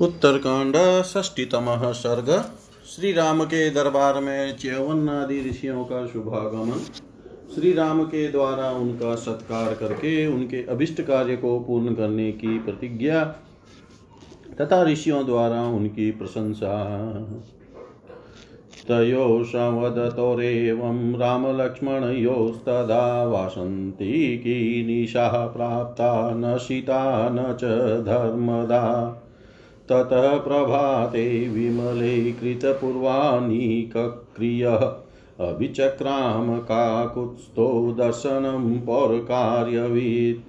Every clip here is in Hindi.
उत्तरकांड षष्टीतम सर्ग श्री राम के दरबार में च्यवन आदि ऋषियों का शुभागमन। श्री राम के द्वारा उनका सत्कार करके उनके अभिष्ट कार्य को पूर्ण करने की प्रतिज्ञा तथा ऋषियों द्वारा उनकी प्रशंसा। तयो संवदतोरेवं रामलक्ष्मणयोस्तदा वासन्ति कीनिशाः प्राप्ता न सीता न च धर्मदा। ततः प्रभाते विमले कृतपूर्वानीकक्रियः अभिचक्राम काकुत्स्थो दर्शनं पौरकार्यवित्।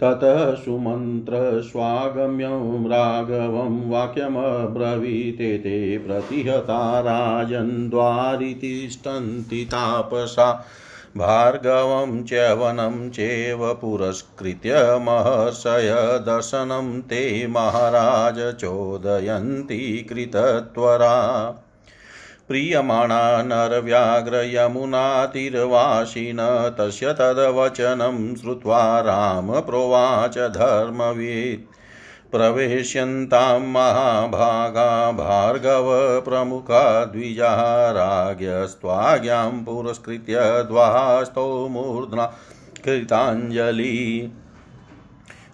ततः सुमन्त्रस्वागम्यं राघवं वाक्यमब्रवीते। ते प्रतिहता राजन् तिष्ठन्ति तापसा। भार्गवं च्यवनं चेव पुरस्कृत्य महर्षय दर्शनं ते महाराज चोदयन्ति कृतत्वरा। प्रीयमाणा नरव्याघ्रयमुनातिर्वासिन तस्य तद्वचनं श्रुत्वा राम प्रोवाच धर्मवित्। प्रवेश्यन्तां महाभागा भार्गवप्रमुखा द्विजा राज्ञस्त्वाज्ञां पुरस्कृत्य द्वास्तौ मूर्ध्ना कृताञ्जलि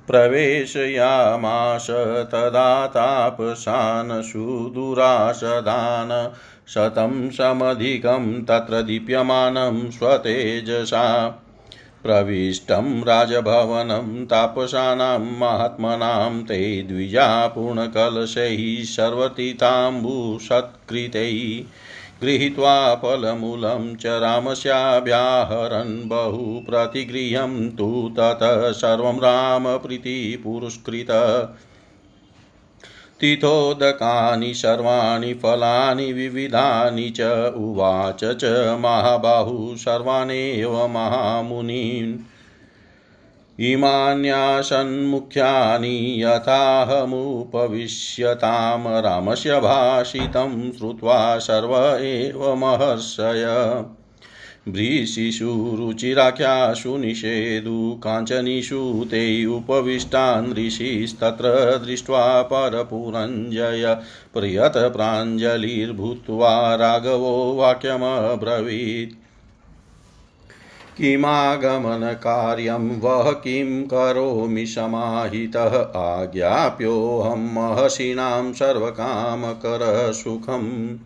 प्रवेशयामाश तदा तापशान् सुदुरासदान् शतं समधिकं तत्र दीप्यमानं स्वतेजसा प्रविष्टं राजभवनं तापसानां महात्मनां ते द्विजा पूर्णकलशैः सर्वतीताम्बुसत्कृतैः गृहीत्वा फलमूलं च रामस्याभ्याहरन् बहु प्रतिगृह्यं तु ततः सर्वं रामप्रीतिपुरस्कृत तिथोदकानि सर्वाणि फलानि विविधानि च उवाच च महाबाहु सर्वानेव महामुनीन्। इमान्यासन्मुख्यानि यथाहमुपविश्यतां रामस्य भाषितं श्रुत्वा सर्व एव महर्षय। रुचिराख्यासु निषेदु काञ्चनीषु ते उपविष्टान् ऋषिस्तत्र दृष्ट्वा परपुरञ्जय प्रियत प्राञ्जलिर्भूत्वा राघवो वाक्यमब्रवीत्। किमागमनकार्यं वः किं करोमि समाहितः? आज्ञाप्योऽहं महर्षीणां सर्वकामकरसुखम्।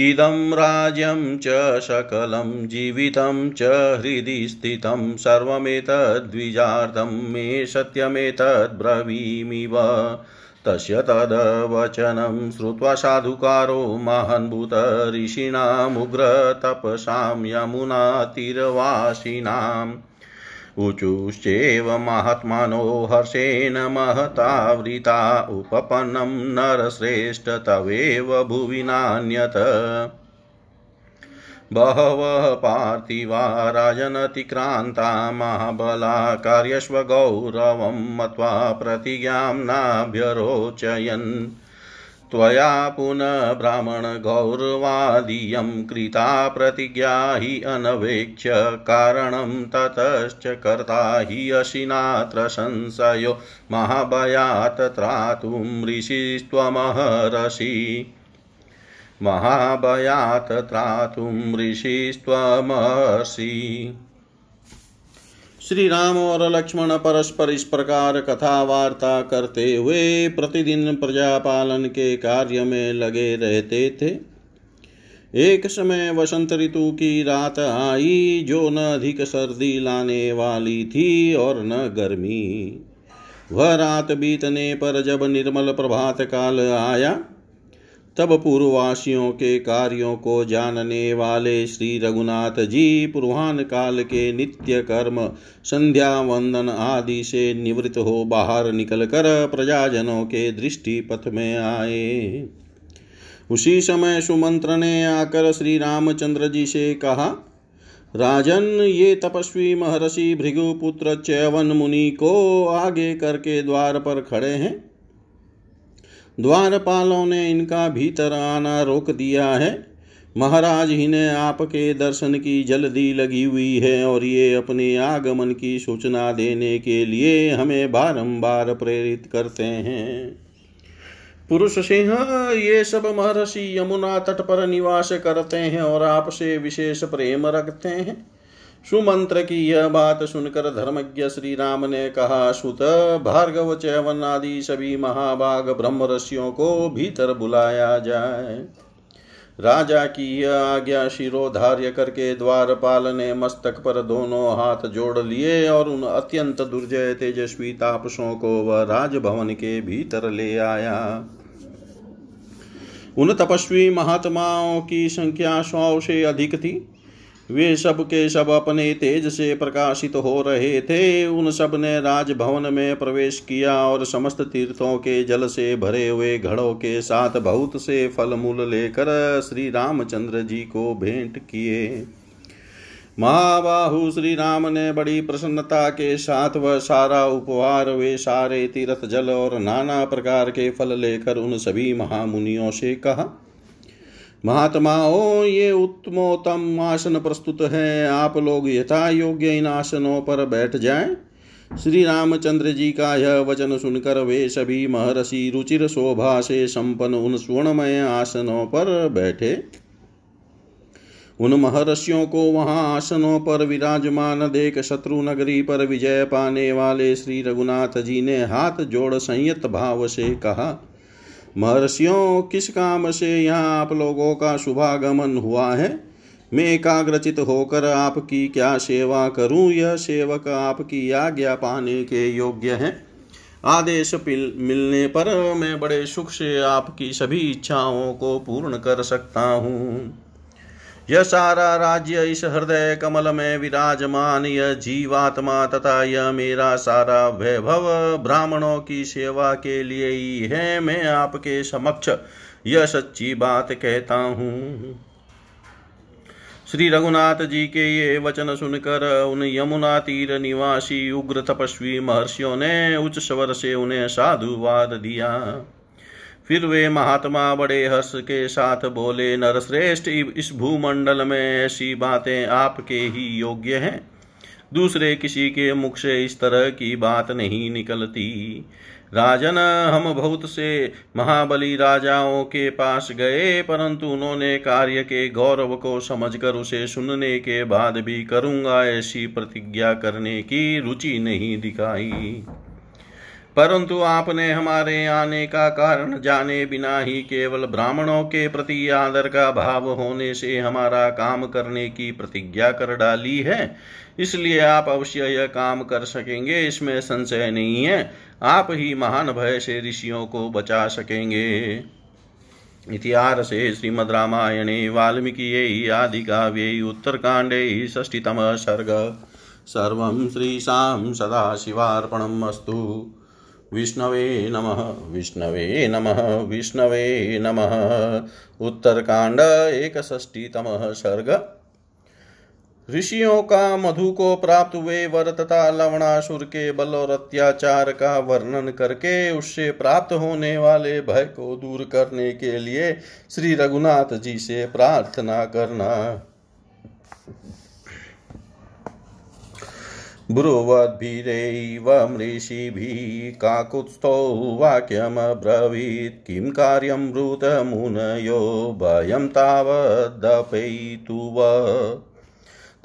इदं राज्यं च सकलं, जीवितं च हृदि स्थितं, सर्वमेतद्विजार्थं मे सत्यमेतद्ब्रवीमि वा तस्य तद्वचनं श्रुत्वा साधुकारो महान्भूत ऋषीणामुग्रतपसां, यमुनातीरवासिनाम्। ऊचुश्चैव महात्मनो हर्षेण महतावृता उपपन्नं नरश्रेष्ठ तवेव भुवि नान्यत। बहवः पार्थिवा राजनतिक्रान्ता महाबला कार्यस्वगौरवं मत्वा प्रतिज्ञां नाभ्यरोचयन्। त्वया पुनः ब्राह्मणगौरवादीयं कृता प्रतिज्ञा हि अनवेक्ष्य कारणं ततश्च कर्ता हि अशिनात्र संशयो। महाभयात् त्रातुं ऋषिस्त्वमहर्षि। महाभयात् त्रातुं ऋषिस्त्वमहर्षि। श्री राम और लक्ष्मण परस्पर इस प्रकार कथा वार्ता करते हुए प्रतिदिन प्रजा पालन के कार्य में लगे रहते थे। एक समय वसंत ऋतु की रात आई, जो न अधिक सर्दी लाने वाली थी और न गर्मी। वह रात बीतने पर जब निर्मल प्रभात काल आया तब पूर्ववासियों के कार्यों को जानने वाले श्री रघुनाथ जी पूर्वान काल के नित्य कर्म, संध्या वंदन आदि से निवृत्त हो बाहर निकलकर प्रजाजनों के दृष्टि पथ में आए। उसी समय सुमंत्र ने आकर श्री रामचंद्र जी से कहा, राजन, ये तपस्वी महर्षि भृगुपुत्र चैवन मुनि को आगे करके द्वार पर खड़े हैं। द्वारपालों ने इनका भीतर आना रोक दिया है। महाराज, इन्हें आपके दर्शन की जल्दी लगी हुई है और ये अपने आगमन की सूचना देने के लिए हमें बारंबार प्रेरित करते हैं। पुरुष सिंह, ये सब महर्षि यमुना तट पर निवास करते हैं और आपसे विशेष प्रेम रखते हैं। सुमंत्र की यह बात सुनकर धर्मज्ञ श्री राम ने कहा, सुत, भार्गव चैवन आदि सभी महाभाग ब्रह्म ऋषियों को भीतर बुलाया जाए। राजा की यह आज्ञा शिरोधार्य करके द्वारपाल ने मस्तक पर दोनों हाथ जोड़ लिए और उन अत्यंत दुर्जय तेजस्वी तापसों को वह राजभवन के भीतर ले आया। उन तपस्वी महात्माओं की संख्या सौ से अधिक थी। वे सब के सब अपने तेज से प्रकाशित हो रहे थे। उन सबने राजभवन में प्रवेश किया और समस्त तीर्थों के जल से भरे हुए घड़ों के साथ बहुत से फल मूल लेकर श्री रामचंद्र जी को भेंट किए। महाबाहु श्री राम ने बड़ी प्रसन्नता के साथ वह सारा उपहार, वे सारे तीर्थ जल और नाना प्रकार के फल लेकर उन सभी महामुनियों से कहा महात्माओं ये उत्तमोत्तम आसन प्रस्तुत है। आप लोग यथा योग्य इन आसनों पर बैठ जाएँ। श्री रामचंद्र जी का यह वचन सुनकर वे सभी महर्षि रुचिर शोभा से संपन्न उन स्वर्णमय आसनों पर बैठे। उन महर्षियों को वहाँ आसनों पर विराजमान देख शत्रु नगरी पर विजय पाने वाले श्री रघुनाथ जी ने हाथ जोड़ संयत भाव से कहा महर्षियों, किस काम से यहाँ आप लोगों का शुभागमन हुआ है? मैं एकाग्रचित होकर आपकी क्या सेवा करूँ? यह सेवक आपकी आज्ञा पाने के योग्य है। आदेश मिलने पर मैं बड़े सुख से आपकी सभी इच्छाओं को पूर्ण कर सकता हूँ। यह सारा राज्य इस हृदय कमल में विराजमान, यह जीवात्मा तथा यह मेरा सारा वैभव ब्राह्मणों की सेवा के लिए ही है, मैं आपके समक्ष यह सच्ची बात कहता हूँ। श्री रघुनाथ जी के ये वचन सुनकर उन यमुना तीर निवासी उग्र तपस्वी महर्षियों ने उच्च स्वर से उन्हें साधुवाद दिया। फिर वे महात्मा बड़े हर्ष के साथ बोले, नरश्रेष्ठ, इस भूमंडल में ऐसी बातें आपके ही योग्य हैं। दूसरे किसी के मुख से इस तरह की बात नहीं निकलती। राजन, हम बहुत से महाबली राजाओं के पास गए, परंतु उन्होंने कार्य के गौरव को समझकर उसे सुनने के बाद भी करूँगा ऐसी प्रतिज्ञा करने की रुचि नहीं दिखाई। परंतु आपने हमारे आने का कारण जाने बिना ही केवल ब्राह्मणों के प्रति आदर का भाव होने से हमारा काम करने की प्रतिज्ञा कर डाली है। इसलिए आप अवश्य यह काम कर सकेंगे, इसमें संशय नहीं है। आप ही महान भय से ऋषियों को बचा सकेंगे। इतिहासे श्रीमद्रामायणे वाल्मीकियै आदिकाव्यै उत्तरकाण्डे षष्टितमः सर्ग। सर्वं श्रीशां सदाशिवार्पणम् अस्तु। विष्णवे नमः विष्णवे नमः विष्णवे नमः। उत्तरकांड एकषष्टितमः सर्ग। ऋषियों का मधु को प्राप्त हुए वर तथा लवणासुर के बल और अत्याचार का वर्णन करके उससे प्राप्त होने वाले भय को दूर करने के लिए श्री रघुनाथ जी से प्रार्थना करना। ब्रुवद्भिरेव मृषिभिः काकुत्स्थो वाक्यमब्रवीत्। किं कार्यं ब्रूतमुनयो भयं तावदपैतुव।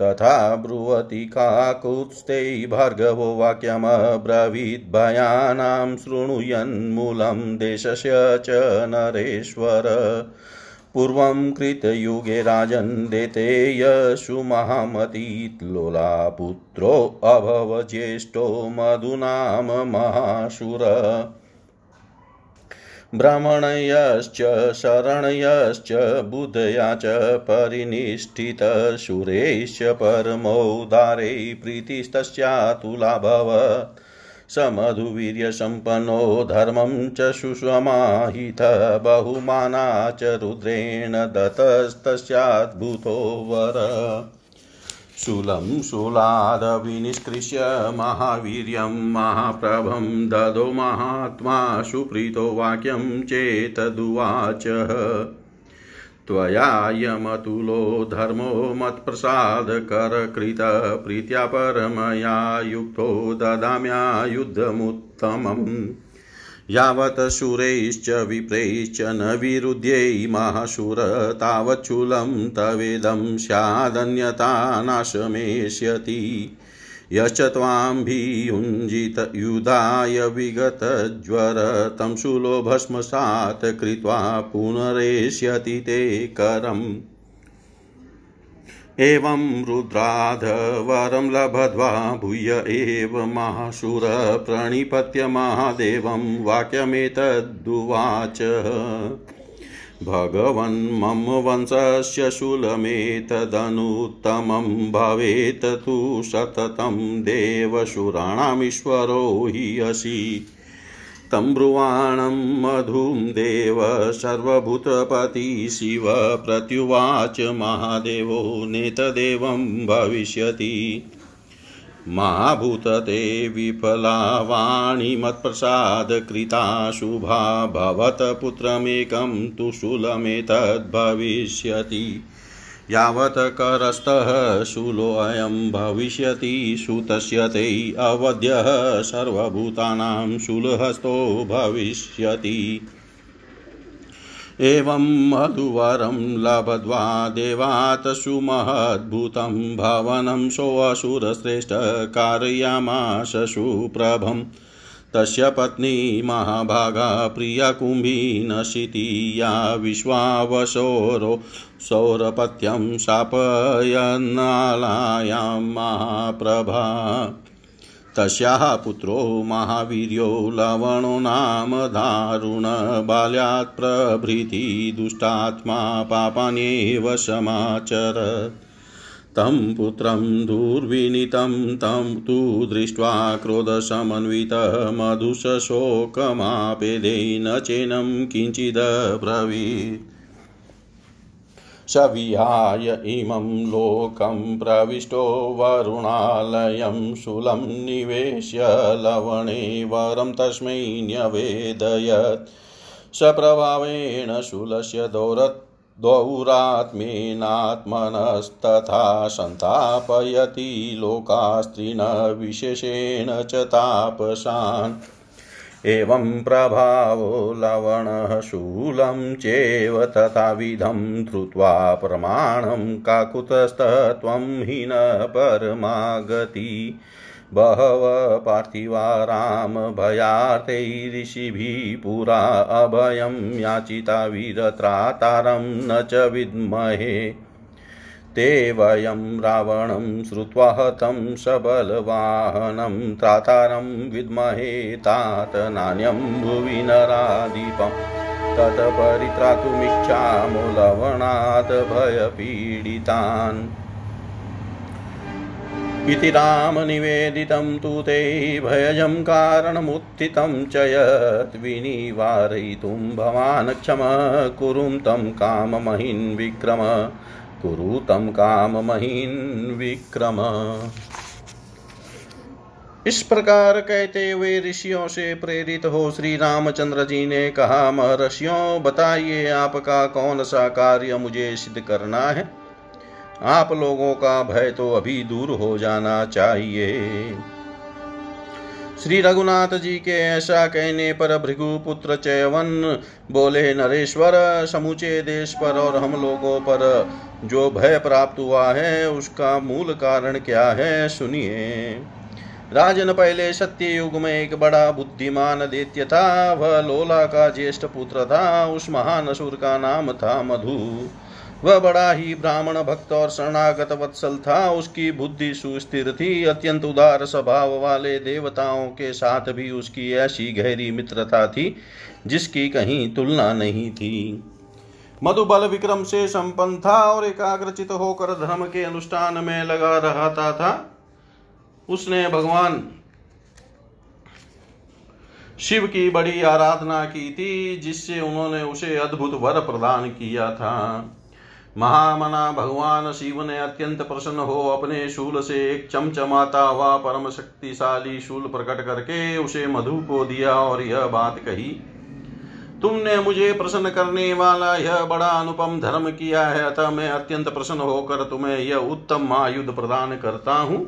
तथा ब्रुवति काकुत्स्ते भार्गवो वाक्यमब्रवीत्। भयानां शृणुयन्मूलं देशस्य च नरेश्वर। पूर्वं कृतयुगे राजन् देतेयशु महामतीलोलापुत्रोऽभवज्येष्ठो मधुनाम महाशुर। ब्राह्मणयश्च, शरणयश्च बुधया च परिनिष्ठितशुरेश्च परमोदारे प्रीतिस्तस्यातुलाभवत् स मधुवीर्यसम्पन्नो धर्मं च सुषमाहित बहुमाना च रुद्रेण दतस्तस्याद्भुतो वर। शूलं शूलादविनिष्कृष्य महावीर्यं महाप्रभं ददो महात्मा सुप्रीतो वाक्यं चेतदुवाच। त्वयायमतुलो धर्मो मत्प्रसादकरकृत प्रीत्या परमया युक्तो ददाम्यायुद्धमुत्तमम्। यावत् शूरैश्च विप्रैश्च न विरुध्ये महाशूर तावच्छूलं तवेदं स्यादन्यता नाशमेष्यति। यश्च त्वाम्भियुञ्जित युधाय विगतज्वर तं शूलो भस्मसात् कृत्वा पुनरेष्यति ते करम्। एवं रुद्राधवरं भूय एव महाशुर प्रणिपत्य महादेवं वाक्यमेतद्ुवाच भगवन् मम वंशस्य शूलमेतदनुत्तमं भवेत् तु सततं देवशुराणामीश्वरो हि असि। तं ब्रुवाणं मधुं देव सर्वभूतपति शिव प्रत्युवाच महादेवो नेतदेवं भविष्यति। मा भूतते विफला वाणी मत्प्रसादकृता शुभा भवत पुत्रमेकं तु शूलमेतद्भविष्यति यावत् करस्तः शूलोऽयं भविष्यति, सुतस्य ते अवध्यः सर्वभूतानां शूलहस्तो भविष्यति। एवं मधुवरं लभद्वा देवात् सुमहद्भुतं भवनं सोऽसुरश्रेष्ठ कारयामाश सुप्रभम् तस्य पत्नी महाभागा प्रिया कुम्भीनशिति या विश्वावसोरो सौरपत्यं शापयन्नालायां महाप्रभा। तस्याः पुत्रो महावीर्यो लवणो नाम दारुण बाल्यात् प्रभृति दुष्टात्मा पापान्येव समाचर। तं पुत्रं दुर्विनीतं, तं तु दृष्ट्वा क्रोधसमन्वितः मधुशोकमापेदे न चेनं किञ्चिदब्रवीत् स विहाय इमं लोकं प्रविष्टो वरुणालयं शूलं निवेश्य लवणे वरं तस्मै न्यवेदयत्। सप्रभावेण शूलस्य दौरत् द्वौरात्मेनात्मनस्तथा सन्तापयति लोकास्त्रीन् विशेषेण च तापसान्। एवं प्रभावो लवणः शूलं चेव तथाविधं धृत्वा प्रमाणं काकुतस्तत्वं हि न परमागति बहव पार्थिवा रामभयार्थैऋषिभिः पुरा अभयं याचिता वीरत्रातारं न च विद्महे। ते वयं रावणं श्रुत्वा हतं सबलवाहनं त्रातारं विद्महे तात नान्यं भुवि नराधिपम् तत् परित्रातुमिच्छामो लवणात् भयपीडितान्। इति रामनिवेदितं तु ते भयजं कारणमुत्थितं च यद्विनिवारयितुं भवान् क्षम कुरुं तं काममहिन् विक्रम कुरु तं काममहीन विक्रम। इस प्रकार कहते हुए ऋषियों से प्रेरित हो श्री रामचंद्र जी ने कहा, महर्षियों, बताइए आपका कौन सा कार्य मुझे सिद्ध करना है? आप लोगों का भय तो अभी दूर हो जाना चाहिए। श्री रघुनाथ जी के ऐसा कहने पर भृगु पुत्र चयवन बोले, नरेश्वर, समूचे देश पर और हम लोगों पर जो भय प्राप्त हुआ है, उसका मूल कारण क्या है, सुनिए। राजन पहले सत्य युग में एक बड़ा बुद्धिमान दैत्य था, वह लोला का ज्येष्ठ पुत्र था, उस महान असुर का नाम था मधु। वह बड़ा ही ब्राह्मण भक्त और शरणागत वत्सल था। उसकी बुद्धि सुस्थिर थी। अत्यंत उदार स्वभाव वाले देवताओं के साथ भी उसकी ऐसी गहरी मित्रता थी, जिसकी कहीं तुलना नहीं थी। मधुबल विक्रम से संपन्न था और एकाग्रचित होकर धर्म के अनुष्ठान में लगा रहता था। उसने भगवान शिव की बड़ी आराधना की थी, जिससे उन्होंने उसे अद्भुत वर प्रदान किया था। महामना भगवान शिव ने अत्यंत प्रसन्न हो अपने शूल से एक चमचमाता हुआ परम शक्तिशाली शूल प्रकट करके उसे मधु को दिया और यह बात कही, तुमने मुझे प्रसन्न करने वाला यह बड़ा अनुपम धर्म किया है, अतः मैं अत्यंत प्रसन्न होकर तुम्हें यह उत्तम महायुद्ध प्रदान करता हूँ।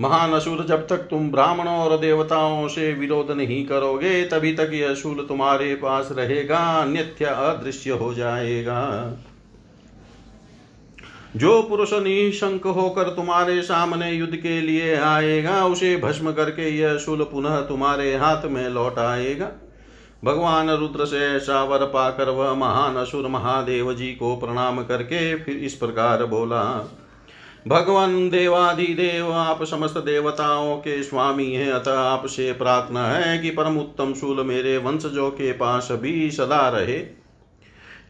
महान असुर जब तक तुम ब्राह्मणों और देवताओं से विरोध नहीं करोगे, तभी तक यह शूल तुम्हारे पास रहेगा अन्यथ्य अदृश्य हो जाएगा। जो पुरुष निशंक होकर तुम्हारे सामने युद्ध के लिए आएगा, उसे भस्म करके यह शूल पुनः तुम्हारे हाथ में लौट आएगा। भगवान रुद्र से ऐसा वर पाकर वह महान असुर महादेव जी को प्रणाम करके फिर इस प्रकार बोला, भगवान देवाधिदेव आप समस्त देवताओं के स्वामी हैं, अतः आपसे प्रार्थना है कि परम उत्तम शूल मेरे वंशजों के पास भी सदा रहे।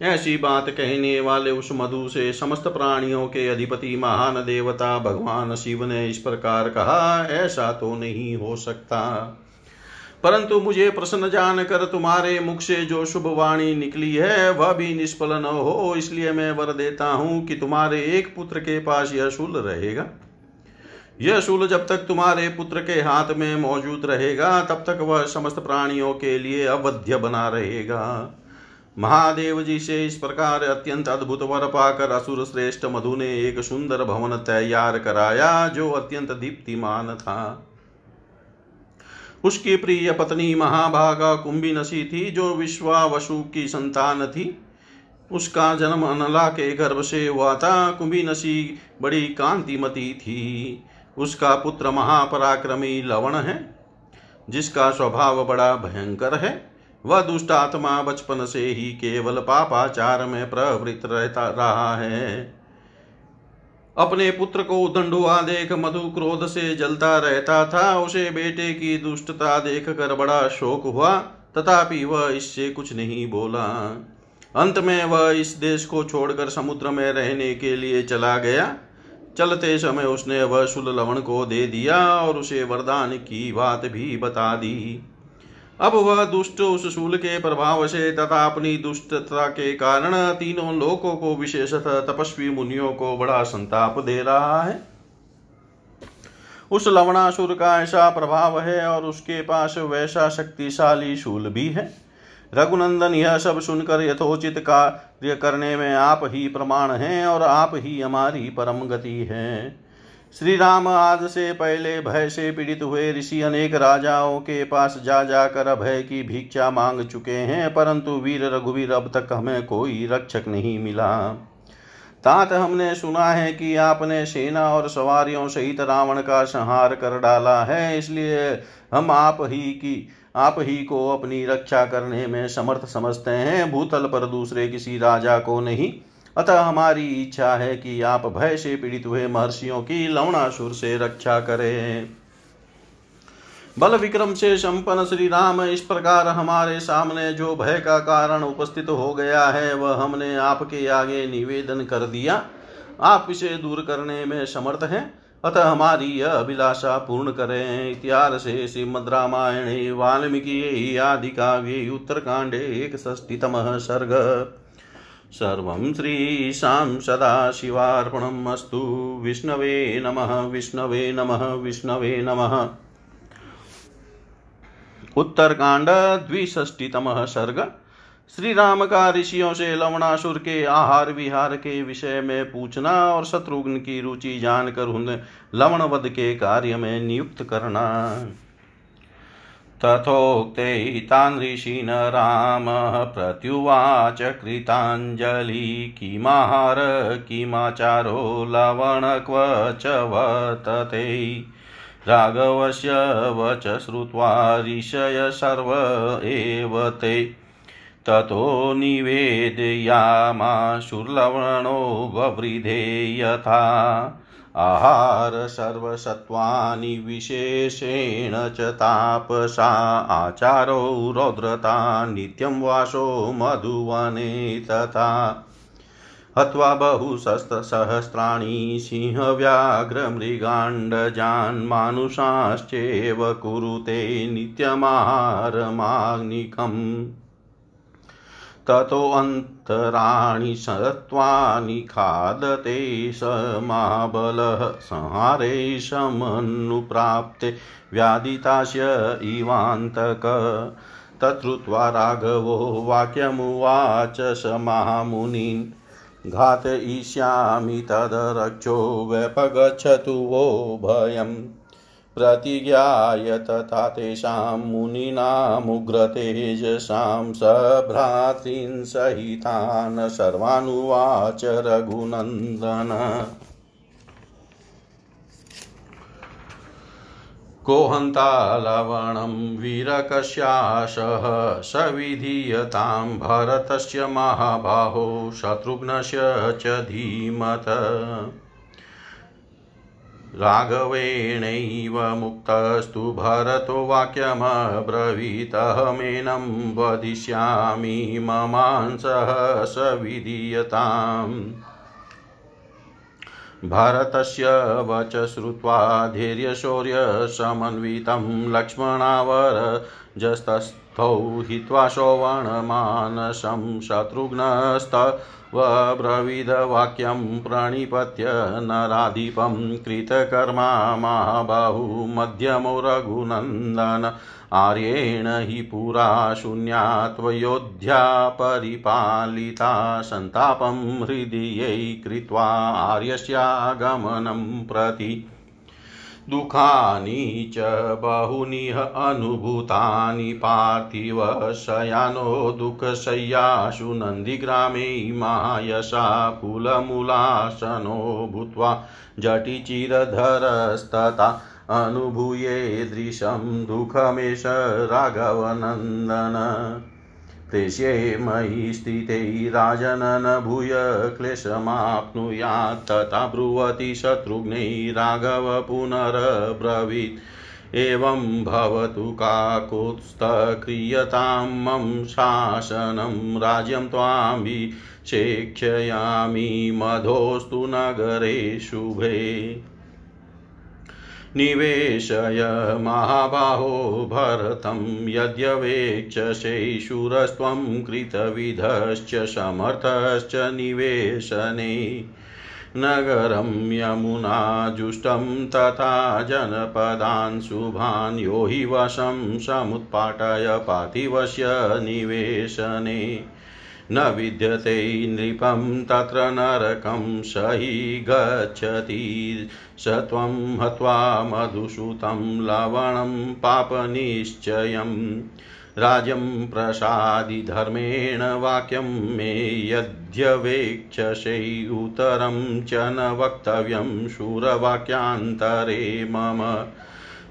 ऐसी बात कहने वाले उस मधु से समस्त प्राणियों के अधिपति महान देवता भगवान शिव ने इस प्रकार कहा, ऐसा तो नहीं हो सकता। परंतु मुझे प्रसन्न जानकर तुम्हारे मुख से जो शुभ वाणी निकली है, वह भी निष्फल न हो, इसलिए मैं वर देता हूँ कि तुम्हारे एक पुत्र के पास यह शूल रहेगा। यह शूल जब तक तुम्हारे पुत्र के हाथ में मौजूद रहेगा, तब तक वह समस्त प्राणियों के लिए अवध्य बना रहेगा। महादेव जी से इस प्रकार अत्यंत अद्भुत वर पाकर असुर श्रेष्ठ मधु ने एक सुंदर भवन तैयार कराया, जो अत्यंत दीप्तिमान था। उसकी प्रिय पत्नी महाभागा कुंभी नशी थी, जो विश्वावसु की संतान थी। उसका जन्म अनला के गर्भ से हुआ था। कुंभी नशी बड़ी कांतिमती थी। उसका पुत्र महापराक्रमी लवण है, जिसका स्वभाव बड़ा भयंकर है। वह दुष्ट आत्मा बचपन से ही केवल पापाचार में प्रवृत्त रहता रहा है। अपने पुत्र को दंडुआ देख मधु क्रोध से जलता रहता था। उसे बेटे की दुष्टता देख कर बड़ा शोक हुआ। तथापि वह इससे कुछ नहीं बोला। अंत में वह इस देश को छोड़कर समुद्र में रहने के लिए चला गया। चलते समय उसने वह शुल लवण को दे दिया और उसे वरदान की बात भी बता दी। अब वह दुष्ट उस शूल के प्रभाव से तथा अपनी दुष्टता के कारण तीनों लोकों को विशेषतः तपस्वी मुनियों को बड़ा संताप दे रहा है। उस लवणासुर का ऐसा प्रभाव है और उसके पास वैसा शक्तिशाली शूल भी है। रघुनंदन यह सब सुनकर यथोचित कार्य करने में आप ही प्रमाण हैं और आप ही हमारी परम गति है। श्री राम आज से पहले भय से पीड़ित हुए ऋषि अनेक राजाओं के पास जा जाकर अभय की भिक्षा मांग चुके हैं, परंतु वीर रघुवीर अब तक हमें कोई रक्षक नहीं मिला। तात हमने सुना है कि आपने सेना और सवारियों सहित रावण का संहार कर डाला है, इसलिए हम आप ही की, आप ही को अपनी रक्षा करने में समर्थ समझते हैं। भूतल पर दूसरे किसी राजा को नहीं अतः हमारी इच्छा है कि आप भय से पीड़ित हुए महर्षियों की लवणासुर से रक्षा करें। बल विक्रम से संपन्न श्री राम इस प्रकार हमारे सामने जो भय का कारण उपस्थित हो गया है, वह हमने आपके आगे निवेदन कर दिया। आप इसे दूर करने में समर्थ हैं। अतः हमारी यह अभिलाषा पूर्ण करें। इतिहास से श्रीमद रामायणे, वाल्मीकि, आदि काव्ये, उत्तरकांडे, एक षष्टितम सर्ग। सर्वं श्रीशां सदाशिवार्पणम् अस्तु। विष्णवे नमः विष्णवे नमः विष्णवे नमः। उत्तरकांड द्विष्टितमः सर्ग। श्री राम का ऋषियों से लवणासुर के आहार विहार के विषय में पूछना और शत्रुघ्न की रुचि जानकर उन्हें लवणवध के कार्य में नियुक्त करना। तथोक्ते तान् ऋषीन् रामः प्रत्युवाच कृताञ्जलि किमाहार किमाचारो लवण क्व च वर्तते राघवस्य वच श्रुत्वा ऋषय सर्व एव ते। ततो निवेदयामाशुर्लवणो ववृधे यथा। आहार सर्वसत्त्वानि विशेषेण च तापसा, आचारो रौद्रता, नित्यं वासो मधुवने तथा। हत्वा बहुशस्त्रसहस्राणि सिंहव्याघ्रमृगाण्डजान् मानुषाश्चैव कुरुते नित्यमाहारमाग्निकम् ततोऽन्तराणि सत्त्वानि खादते स महाबलः संहारे समनुप्राप्ते व्यादितास्य इवान्तक। तच्छ्रुत्वा राघवो वाक्यमुवाच स महामुनीन् घातयिष्यामि तदरक्षो व्यपगच्छतु वो भयम्। प्रतिज्ञाय तथा तेषां मुनीनामुग्रतेजसां सभ्रातॄन् सहितान् सर्वानुवाच रघुनन्दन। कोहन्ता लवणं वीरकस्याशः स विधीयतां भरतस्य महाबाहो शत्रुघ्नस्य च धीमत। राघवेणैव मुक्तस्तु भरतो वाक्यमब्रवीतहमेनं वदिष्यामि ममांसः स विधीयताम् भरतस्य वच श्रुत्वा धैर्यशौर्यसमन्वितं लक्ष्मणावरजस्तस्थौ हित्वा शोवणमानसं शत्रुघ्नस्तवब्रवीदवाक्यं प्रणिपत्य नराधिपं कृतकर्मा महाबाहु मध्यमो रघुनन्दन आर्येण हि पुरा शून्या त्वयोध्या परिपालिता सन्तापं हृदयै कृत्वा आर्यस्यागमनं प्रति दुःखानि च बहूनिह अनुभूतानि पार्थिव शयानो दुःखशय्यासु नन्दिग्रामे मायसा कुलमूलासनो भूत्वा जटिचिरधरस्तथा अनुभूयेदृशं दुःखमेष राघवनन्दन। प्रेष्ये मयि स्थिते राजनन भूय क्लेशमाप्नुयात्, तथा ब्रुवति शत्रुघ्नै राघव पुनरब्रवीत्। एवं भवतु काकुत्स्थक्रियतां, मम शासनं राज्यं त्वाभिषेक्ष्यामि मधोस्तु नगरे शुभे। निवेशय महाबाहो भरतं यद्यवेक्षसे शूरस्त्वं कृतविधश्च समर्थश्च निवेशने। नगरं यमुनाजुष्टं तथा जनपदान् शुभान् यो हि वशं समुत्पाटय पार्थिवस्य निवेशने। न विद्यते नृपं तत्र नरकं स हि गच्छति। स त्वं हत्वा मधुसूतं लवणं पापनिश्चयम् राज्यं प्रसादिधर्मेण वाक्यं मे यद्यवेक्षसे उत्तरं च न वक्तव्यं शूरवाक्यान्तरे मम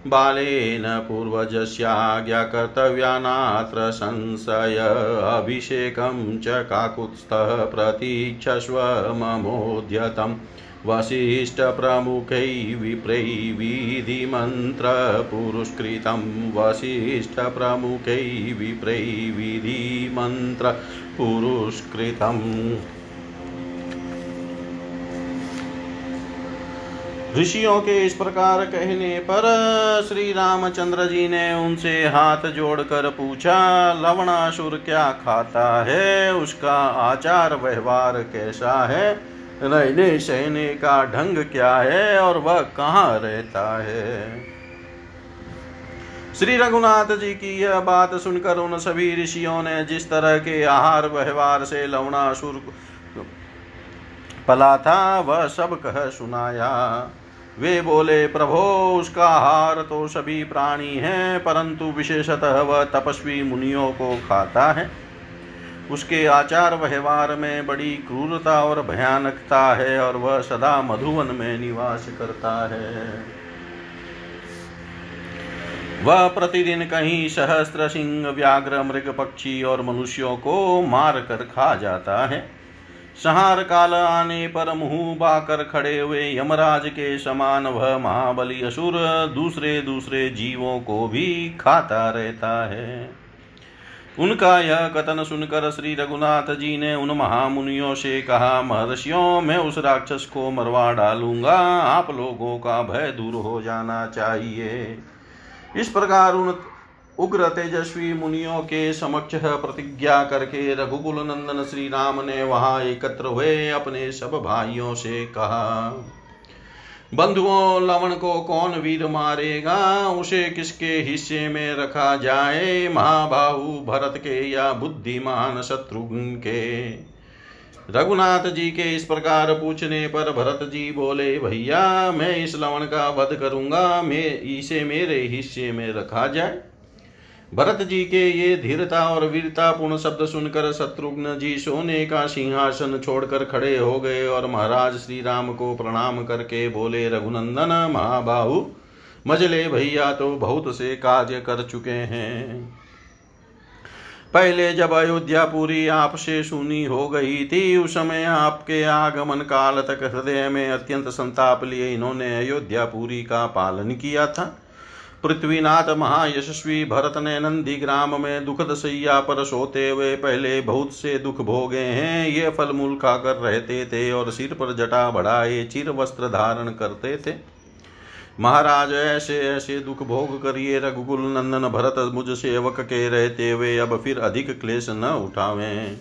बालेन पूर्वजस्याज्ञाकर्तव्या नात्र संशय अभिषेकं च काकुत्स्थः प्रतीक्षस्व ममोद्यतम्। वसिष्ठप्रमुखै विप्रै विधिमन्त्रपुरुष्कृतं वसिष्ठप्रमुखै विप्रै विधिमन्त्रपुरुष्कृतम् ऋषियों के इस प्रकार कहने पर श्री रामचंद्र जी ने उनसे हाथ जोड़कर पूछा, लवणासुर क्या खाता है? उसका आचार व्यवहार कैसा है? रहने सहने का ढंग क्या है और वह कहाँ रहता है? श्री रघुनाथ जी की यह बात सुनकर उन सभी ऋषियों ने जिस तरह के आहार व्यवहार से लवणासुर पला था, वह सब कह सुनाया। वे बोले, प्रभो, उसका आहार तो सभी प्राणी हैं, परंतु विशेषतः वह तपस्वी मुनियों को खाता है। उसके आचार व्यवहार में बड़ी क्रूरता और भयानकता है और वह सदा मधुवन में निवास करता है। वह प्रतिदिन कहीं सहस्त्र सिंह, व्याघ्र मृग पक्षी और मनुष्यों को मार कर खा जाता है। संहार काल आने पर मुँह बाकर खड़े हुए यमराज के समान वह महाबली असुर दूसरे दूसरे जीवों को भी खाता रहता है। उनका यह कथन सुनकर श्री रघुनाथ जी ने उन महामुनियों से कहा, महर्षियों, मैं उस राक्षस को मरवा डालूँगा। आप लोगों का भय दूर हो जाना चाहिए। इस प्रकार उन उग्र तेजस्वी मुनियों के समक्ष प्रतिज्ञा करके रघुकुल नंदन श्री राम ने वहाँ एकत्र हुए, अपने सब भाइयों से कहा, बंधुओं, लवण को कौन वीर मारेगा? उसे किसके हिस्से में रखा जाए? महाबाहु भरत के या बुद्धिमान शत्रुघ्न के रघुनाथ जी के इस प्रकार पूछने पर भरत जी बोले, भैया, मैं इस लवण का वध करूँगा, मैं इसे मेरे हिस्से में रखा जाए। भरत जी के ये धीरता और वीरता पूर्ण शब्द सुनकर शत्रुघ्न जी सोने का सिंहासन छोड़कर खड़े हो गए और महाराज श्री राम को प्रणाम करके बोले, रघुनंदन महाबाहु, मजले भैया तो बहुत से कार्य कर चुके हैं। पहले जब अयोध्या पूरी आपसे सुनी हो गई थी, उस समय आपके आगमन काल तक हृदय में अत्यंत संताप लिए इन्होंने अयोध्या पूरी का पालन किया था। पृथ्वीनाथ महायशस्वी भरत ने नंदी ग्राम में दुखद सैया पर सोते हुए पहले बहुत से दुख भोगे हैं। ये फल मूल खाकर रहते थे और सिर पर जटा बढ़ाए, चिर वस्त्र धारण करते थे। महाराज, ऐसे ऐसे दुख भोग करिए रघुकुल नंदन भरत, मुझ सेवक के रहते हुए अब फिर अधिक क्लेश न उठावे।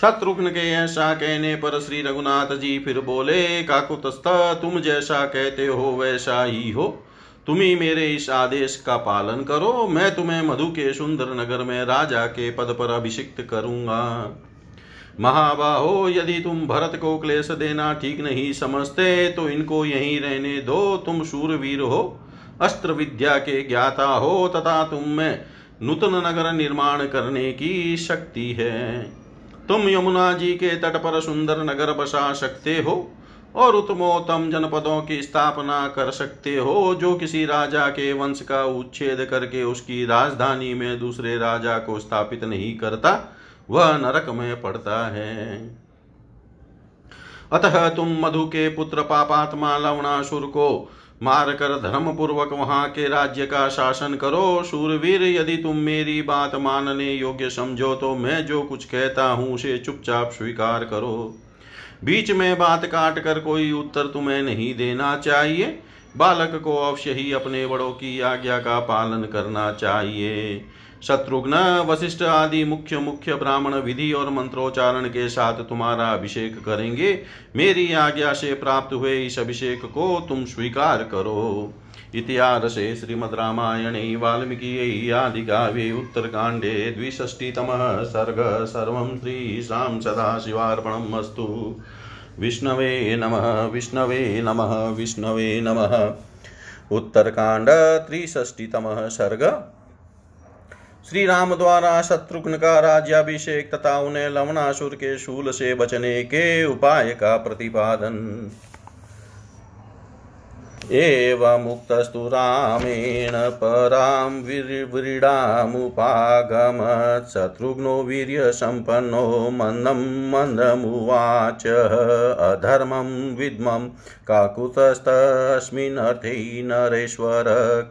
शत्रुघ्न के ऐसा कहने पर श्री रघुनाथ जी फिर बोले, काकुतस्थ, तुम जैसा कहते हो, वैसा ही हो। तुम ही मेरे इस आदेश का पालन करो, मैं तुम्हें मधु के सुंदर नगर में राजा के पद पर अभिषिक्त करूँगा। महाबाहो, यदि तुम भरत को क्लेश देना ठीक नहीं समझते तो इनको यहीं रहने दो। तुम शूरवीर हो अस्त्र विद्या के ज्ञाता हो, तथा तुम में नूतन नगर निर्माण करने की शक्ति है। तुम यमुना जी के तट पर सुंदर नगर बसा सकते हो और उत्तमोत्तम जनपदों की स्थापना कर सकते हो, जो किसी राजा के वंश का उच्छेद करके उसकी राजधानी में दूसरे राजा को स्थापित नहीं करता, वह नरक में पड़ता है। अतः तुम मधु के पुत्र पापात्मा लवणासुर को मार कर धर्म पूर्वक वहाँ के राज्य का शासन करो। सूरवीर यदि तुम मेरी बात मानने योग्य समझो तो मैं जो कुछ कहता हूँ, उसे चुपचाप स्वीकार करो। बीच में बात काट कर कोई उत्तर तुम्हें नहीं देना चाहिए। बालक को अवश्य ही अपने बड़ों की आज्ञा का पालन करना चाहिए। शत्रुघ्न, वशिष्ठ आदि मुख्य मुख्य ब्राह्मण विधि और मंत्रोच्चारण के साथ तुम्हारा अभिषेक करेंगे। मेरी आज्ञा से प्राप्त हुए इस अभिषेक को तुम स्वीकार करो। इतिहासे श्रीमद्रामायणे वाल्मीकि आदिकाव्ये उत्तरकाण्डे द्विषष्टितमः सर्ग सर्वं श्रीशां सदाशिवार्पणम् अस्तु। विष्णवे नमः विष्णवे नमः विष्णवे नमः। उत्तरकाण्ड त्रिषष्टितमः सर्ग। श्री राम द्वारा शत्रुघ्न का राज्याभिषेक तथा उन्हें लवणासुर के शूल से बचने के उपाय का प्रतिपादन। एवमुक्तस्तु रामेण परां व्रीडामुपागमत् शत्रुघ्नो वीर्यसम्पन्नो मन्दं मन्दमुवाच अधर्मं विद्मं काकुतस्तस्मिन्नर्थे नरेश्वर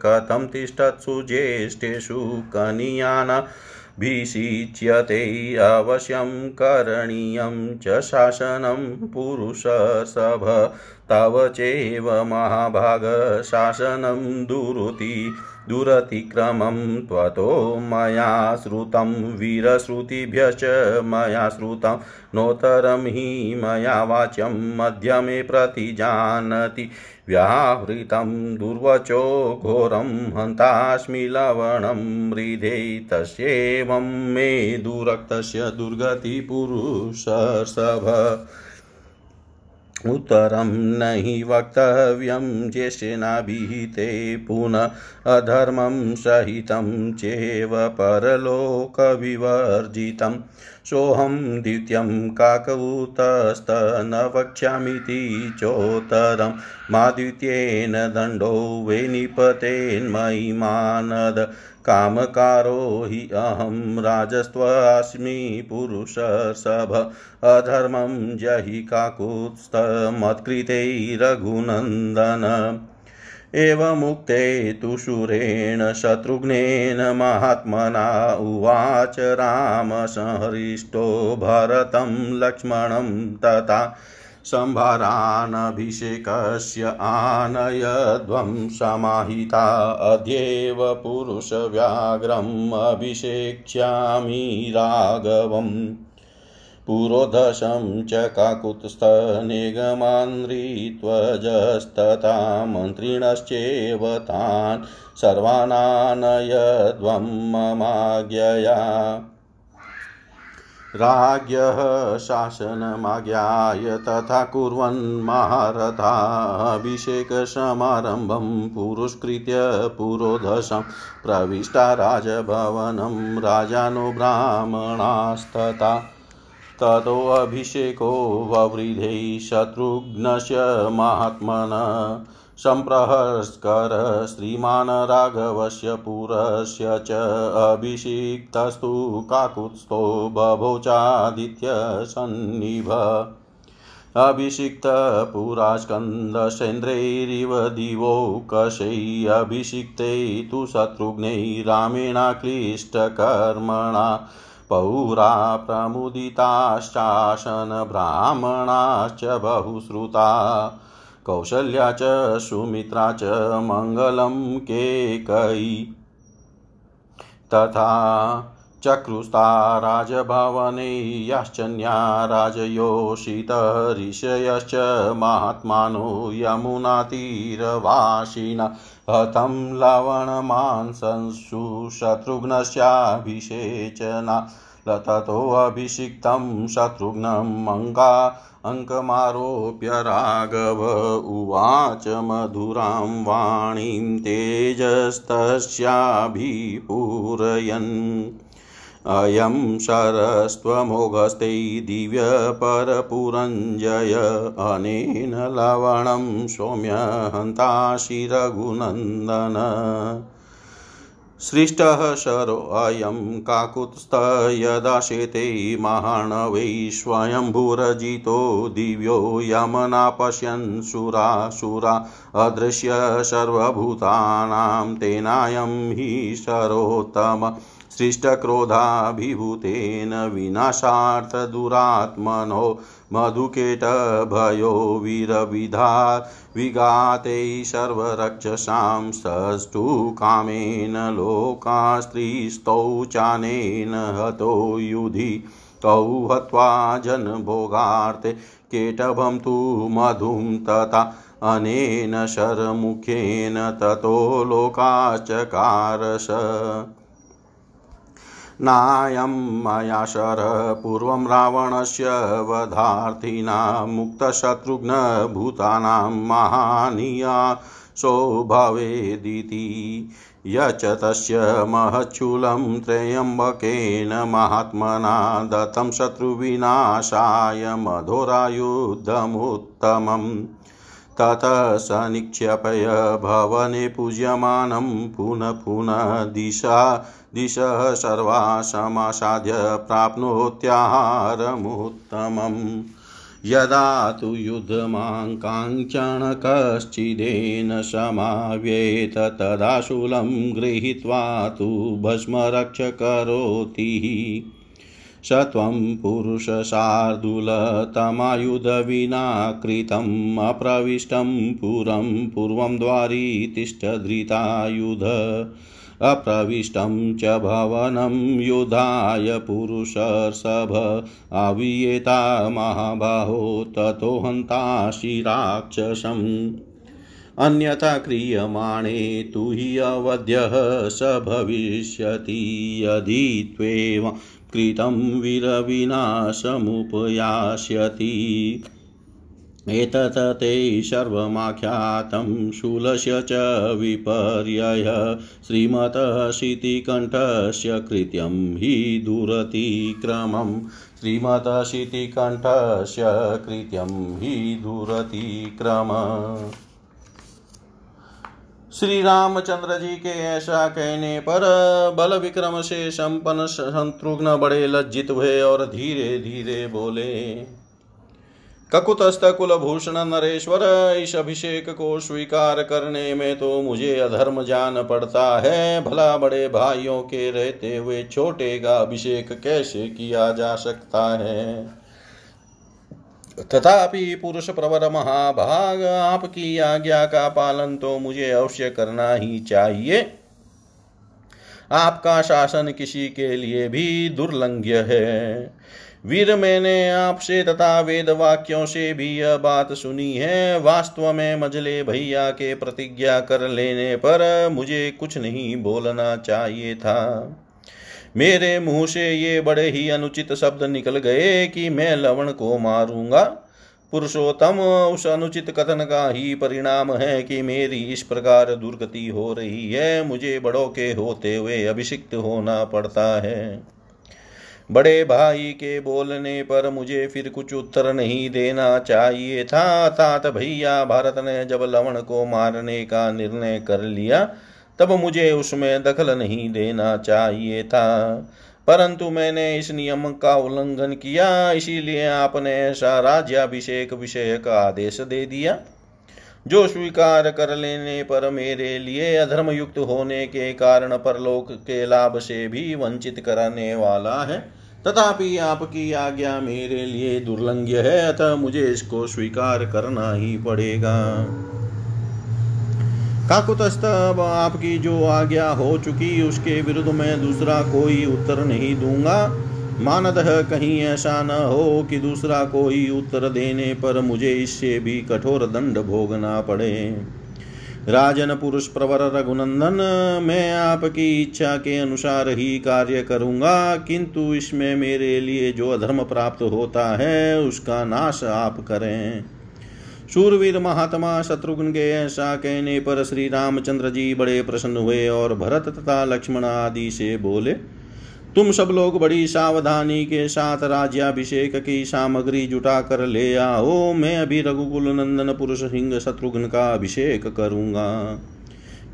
कथं तिष्ठत्सु ज्येष्ठेषु कनीयाना भीषिच्यते अवश्यं करणीयं च शासनं पुरुषसभ तव चैव महाभागशासनं दुरुति, दुरतिक्रमं त्वतो मया श्रुतं, वीरश्रुतिभ्यश्च मया श्रुतं, नोत्तरं हि मया वाच्यं, मध्यमे प्रतिजानति। व्याहृतं दुर्वचो घोरं, हन्तास्मि लवणं मृधे, तस्येवं मे दुरक्तस्य दुर्गतिपुरुषसभ उत्तरं न हि वक्तव्यं ज्येष्ठेनाभिहिते पुनः अधर्मं सहितं चेव परलोकविवर्जितं। सोऽहं द्वितीयं काकूतस्तन वक्ष्यामीति चोत्तरं मा द्वितीयेन दण्डो वै मानद कामकारो हि अहं राजस्त्वास्मि पुरुषसभ। अधर्मं जहि काकुत्स्थमत्कृते रघुनन्दन एवमुक्ते तु शूरेण शत्रुघ्नेन महात्मना उवाच रामसंहृष्टो भरतं लक्ष्मणं तथा सम्भारानभिषेकस्य आनयध्वं समाहिता अद्येव पुरुषव्याघ्रम् अभिषेक्ष्यामि राघवम्। पुरोधशं च काकुत्स्थनिगमान्ध्रीत्वजस्तथा मन्त्रिणश्चेव तान् सर्वानानयध्वं ममाज्ञया। राज्ञः शासनमाज्ञाय तथा कुर्वन् महारथाभिषेकसमारम्भं पुरस्कृत्य पुरोधशं प्रविष्टा राजभवनं राजानो ब्राह्मणास्तथा। ततोऽभिषेको ववृधे शत्रुघ्नस्य महात्मन सम्प्रहस्कर श्रीमान् राघवस्य पुरस्य च अभिषिक्तस्तु काकुत्स्थो बभोचादित्यसन्निभ। अभिषिक्तपुरास्कन्दसेन्द्रैरिव दिवोकशै अभिषिक्ते तु शत्रुघ्नै रामेणाक्लिष्टकर्मणा पौरा प्रमुदिताश्चासन ब्राह्मणाश्च बहुश्रुता। कौशल्या च सुमित्रा च मङ्गलं केकयी तथा चक्रुस्ता राजभवने याश्चन्या राजयोषितऋषयश्च महात्मानो यमुनातीरवासिना। हतं लवणमांसंसु शत्रुघ्नस्याभिषेचना। ततोऽभिषिक्तं शत्रुघ्नं मङ्गा अङ्कमारोप्य राघव उवाच मधुरां वाणीं तेजस्तस्याभिपूरयन्। अयं शरस्त्वमोघस्ते दिव्यपरपुरञ्जय अनेन लवणं सौम्य हन्तासि रघुनन्दन सृष्टः शरोऽयं काकुत्स्थ यदाशेते महाणवै स्वयम्भुरजितो दिव्यो यमना पश्यन् सुरासुरा अदृश्य सर्वभूतानां तेनायं हि शरोत्तम सृष्टक्रोधाभिभूतेन विनाशार्थदुरात्मनो मधुकेटभयो वीरविधा विघाते सर्वरक्षसां सस्तु कामेन लोकास्त्रीस्तौ चानेन हतो युधि तौ हत्वा जनभोगार्थे केटभं तु मधुं तथा अनेन शरमुखेन ततो लोकाश्चकारश नायं मया शर पूर्वं रावणस्य वधार्थिनां मुक्तशत्रुघ्नभूतानां महानिया सो भवेदिति यच तस्य महच्छूलं त्र्यम्बकेन महात्मना दत्तं शत्रुविनाशाय मधुरायुद्धमुत्तमम्। ततः स निक्षेपय, भवने पूज्यमानं पुनः पुनः दिशा, दिशः सर्वा समासाद्य प्राप्नोत्याहारमुत्तमम्। यदा तु युद्धमाङ्काङ्क्षण कश्चिदेन समाव्येत, तदा शूलं गृहीत्वा तु भस्मरक्ष स त्वं पुरुषशार्दूलतमायुधविना कृतम् अप्रविष्टं पुरं पूर्वं द्वारि तिष्ठधृतायुध अप्रविष्टं च भवनं युधाय पुरुषर्षभ। आवियेता महाबाहो ततो हन्तासि राक्षसम् अन्यथा क्रियमाणे तु हि अवध्यः स भविष्यति यदि त्वेव कृतं वीरविनाशमुपयास्यति। एतत् ते सर्वमाख्यातं शूलस्य च विपर्यय। श्रीमतः शितिकण्ठस्य कृत्यं हि दुरतिक्रमम् श्रीमतः शितिकण्ठस्य कृत्यं हि दुरतिक्रम श्री रामचंद्र जी के ऐसा कहने पर बल विक्रम से संपन्न शत्रुघ्न बड़े लज्जित हुए और धीरे धीरे बोले ककुतस्थ कुलभूषण नरेश्वर, इस अभिषेक को स्वीकार करने में तो मुझे अधर्म जान पड़ता है। भला बड़े भाइयों के रहते हुए छोटे का अभिषेक कैसे किया जा सकता है? तथापि पुरुष प्रवर महाभाग आपकी आज्ञा का पालन तो मुझे अवश्य करना ही चाहिए। आपका शासन किसी के लिए भी दुर्लंघ्य है। वीर मैंने आपसे तथा वेद वाक्यों से भी यह बात सुनी है। वास्तव में मजले भैया के प्रतिज्ञा कर लेने पर मुझे कुछ नहीं बोलना चाहिए था। मेरे मुँह से ये बड़े ही अनुचित शब्द निकल गए कि मैं लवण को मारूँगा। पुरुषोत्तम, उस अनुचित कथन का ही परिणाम है कि मेरी इस प्रकार दुर्गति हो रही है। मुझे बड़ों के होते हुए अभिषिक्त होना पड़ता है। बड़े भाई के बोलने पर मुझे फिर कुछ उत्तर नहीं देना चाहिए था। तात भैया, भारत ने जब लवण को मारने का निर्णय कर लिया तब मुझे उसमें दखल नहीं देना चाहिए था। परंतु मैंने इस नियम का उल्लंघन किया, इसीलिए आपने ऐसा राज्याभिषेक विषय का आदेश दे दिया, जो स्वीकार कर लेने पर मेरे लिए अधर्म युक्त होने के कारण परलोक के लाभ से भी वंचित कराने वाला है। तथापि आपकी आज्ञा मेरे लिए दुर्लंघ्य है, अतः मुझे इसको स्वीकार करना ही पड़ेगा। काकुतस्थ अब आपकी जो आज्ञा हो चुकी, उसके विरुद्ध मैं दूसरा कोई उत्तर नहीं दूँगा। मानदह कहीं ऐसा न हो कि दूसरा कोई उत्तर देने पर मुझे इससे भी कठोर दंड भोगना पड़े। राजन पुरुष प्रवर रघुनंदन, मैं आपकी इच्छा के अनुसार ही कार्य करूँगा, किंतु इसमें मेरे लिए जो अधर्म प्राप्त होता है, उसका नाश आप करें। शूरवीर महात्मा शत्रुघ्न के ऐसा कहने पर श्री रामचंद्र जी बड़े प्रसन्न हुए और भरत तथा लक्ष्मण आदि से बोले, तुम सब लोग बड़ी सावधानी के साथ राज्याभिषेक की सामग्री जुटा कर ले आओ। मैं अभी रघुकुल नंदन पुरुष सिंह शत्रुघ्न का अभिषेक करूँगा।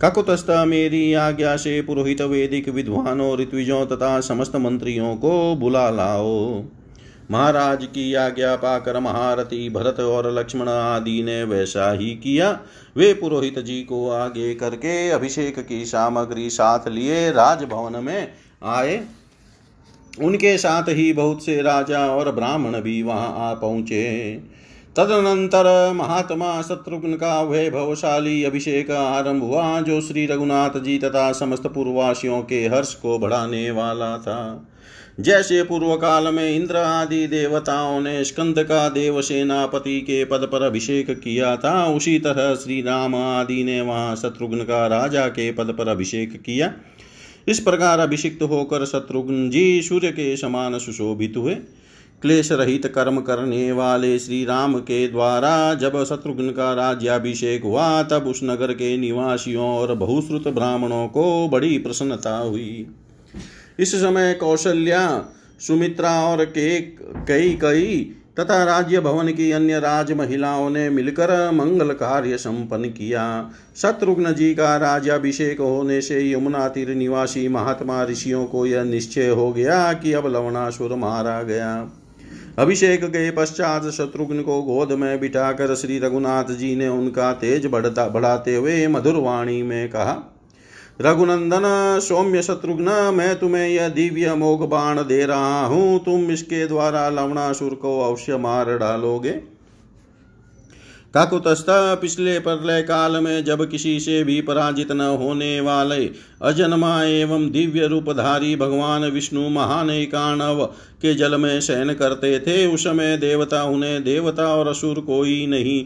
ककुतस्थ मेरी आज्ञा से पुरोहित वैदिक विद्वानों ऋत्विजों तथा समस्त मंत्रियों को बुला लाओ। महाराज की आज्ञा पाकर महारथी, भरत और लक्ष्मण आदि ने वैसा ही किया। वे पुरोहित जी को आगे करके अभिषेक की सामग्री साथ लिए राजभवन में आए। उनके साथ ही बहुत से राजा और ब्राह्मण भी वहाँ आ पहुँचे। तदनंतर महात्मा शत्रुघ्न का वैभवशाली अभिषेक आरंभ हुआ, जो श्री रघुनाथ जी तथा समस्त पूर्ववासियों के हर्ष को बढ़ाने वाला था। जैसे पूर्व काल में इंद्र आदि देवताओं ने स्कंद का देव सेनापति के पद पर अभिषेक किया था, उसी तरह श्री राम आदि ने वहाँ शत्रुघ्न का राजा के पद पर अभिषेक किया। इस प्रकार अभिषिक्त होकर शत्रुघ्न जी सूर्य के समान सुशोभित हुए। क्लेश रहित कर्म करने वाले श्री राम के द्वारा जब शत्रुघ्न का राज्याभिषेक हुआ, तब उस नगर के निवासियों और बहुश्रुत ब्राह्मणों को बड़ी प्रसन्नता हुई। इस समय कौशल्या, सुमित्रा और के कई कई, तथा राज्य भवन की अन्य राज महिलाओं ने मिलकर मंगल कार्य संपन्न किया। शत्रुघ्न जी का राज्याभिषेक होने से यमुना तीर निवासी महात्मा ऋषियों को यह निश्चय हो गया कि अब लवणासुर मारा गया। अभिषेक के पश्चात शत्रुघ्न को गोद में बिठाकर श्री रघुनाथ जी ने उनका तेज बढ़ता, बढ़ाते हुए मधुर वाणी में कहा रघुनंदन, सौम्य शत्रुघ्न, मैं तुम्हें यह दिव्य मोग बाण दे रहा हूँ। तुम इसके द्वारा लवणासुर को अवश्य मार डालोगे। काकुतस्थ, पिछले प्रलय काल में जब किसी से भी पराजित न होने वाले अजन्मा एवं दिव्य रूपधारी भगवान विष्णु महान एकाणव के जल में शयन करते थे, उस समय देवता उन्हें देवता और असुर कोई नहीं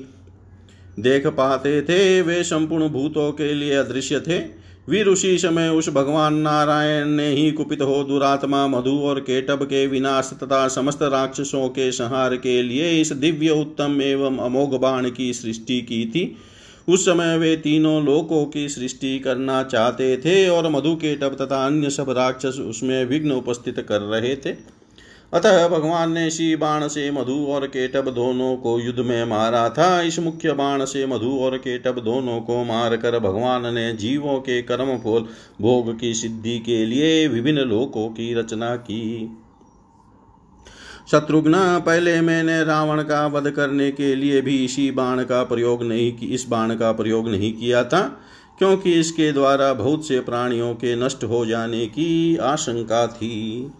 देख पाते थे। वे संपूर्ण भूतों के लिए अदृश्य थे। वीर उसी समय उस भगवान नारायण ने ही कुपित हो दुरात्मा मधु और केटब के विनाश तथा समस्त राक्षसों के संहार के लिए इस दिव्य, उत्तम एवं अमोघ बाण की सृष्टि की थी। उस समय वे तीनों लोकों की सृष्टि करना चाहते थे और मधु केटब तथा अन्य सब राक्षस उसमें विघ्न उपस्थित कर रहे थे। अतः भगवान ने इसी बाण से मधु और केटब दोनों को युद्ध में मारा था। इस मुख्य बाण से मधु और केटब दोनों को मारकर भगवान ने जीवों के कर्म फल भोग की सिद्धि के लिए विभिन्न लोकों की रचना की। शत्रुघ्न, पहले मैंने रावण का वध करने के लिए भी इसी बाण का प्रयोग नहीं की, इस बाण का प्रयोग नहीं किया था, क्योंकि इसके द्वारा बहुत से प्राणियों के नष्ट हो जाने की आशंका थी।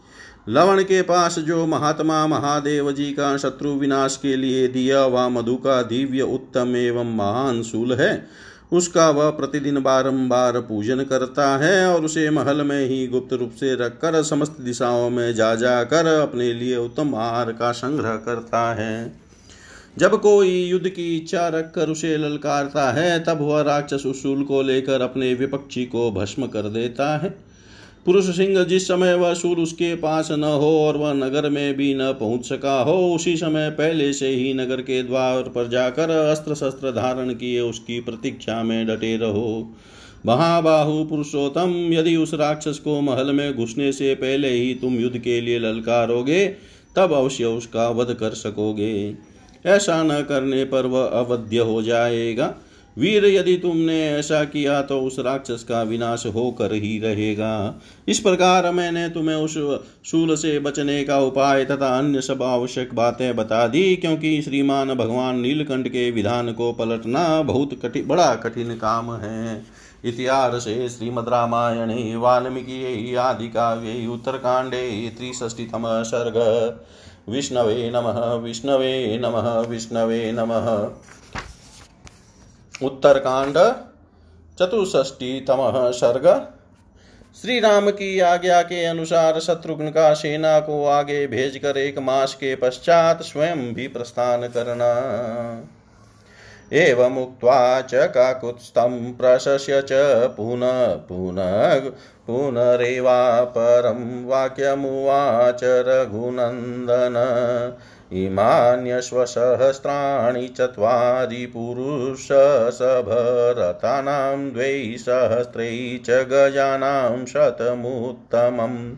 लवण के पास जो महात्मा महादेव जी का शत्रु विनाश के लिए दिया हुआ मधु का दिव्य उत्तम एवं महान शूल है, उसका वह प्रतिदिन बारंबार पूजन करता है और उसे महल में ही गुप्त रूप से रखकर समस्त दिशाओं में जा जाकर अपने लिए उत्तम आहार का संग्रह करता है। जब कोई युद्ध की इच्छा रखकर उसे ललकारता है, तब वह राक्षस उसूल को लेकर अपने विपक्षी को भस्म कर देता है। पुरुष सिंह जिस समय वह सूर उसके पास न हो और वह नगर में भी न पहुँच सका हो, उसी समय पहले से ही नगर के द्वार पर जाकर अस्त्र शस्त्र धारण किए उसकी प्रतीक्षा में डटे रहो। महाबाहु पुरुषोत्तम, यदि उस राक्षस को महल में घुसने से पहले ही तुम युद्ध के लिए ललकारोगे, तब अवश्य उसका वध कर सकोगे। ऐसा न करने पर वह अवध्य हो जाएगा। वीर, यदि तुमने ऐसा किया तो उस राक्षस का विनाश होकर ही रहेगा। इस प्रकार मैंने तुम्हें उस शूल से बचने का उपाय तथा अन्य सब आवश्यक बातें बता दी, क्योंकि श्रीमान भगवान नीलकंठ के विधान को पलटना बहुत कठिन बड़ा कठिन काम है। इतिहास श्रीमद् रामायणे, वाल्मीकि आदि काव्ये उत्तरकांडे त्रिष्ठीतम सर्ग। विष्णवे नमः विष्णवे नमः विष्णवे नमः। उत्तरकांड चतुष्टीतम सर्ग। श्री राम की आज्ञा के अनुसार शत्रुघ्न का सेना को आगे भेजकर एक मास के पश्चात स्वयं भी प्रस्थान करना। एवमुक्त्वा च काकुत्स्थं प्रशस्य च पुनः पुनः, पुनरेवापरं वाक्यमुवाच रघुनन्दन। इमान्यश्वसहस्राणि चत्वारि पुरुषसभरतानां द्वैसहस्रै च गजानां शतमुत्तमम्।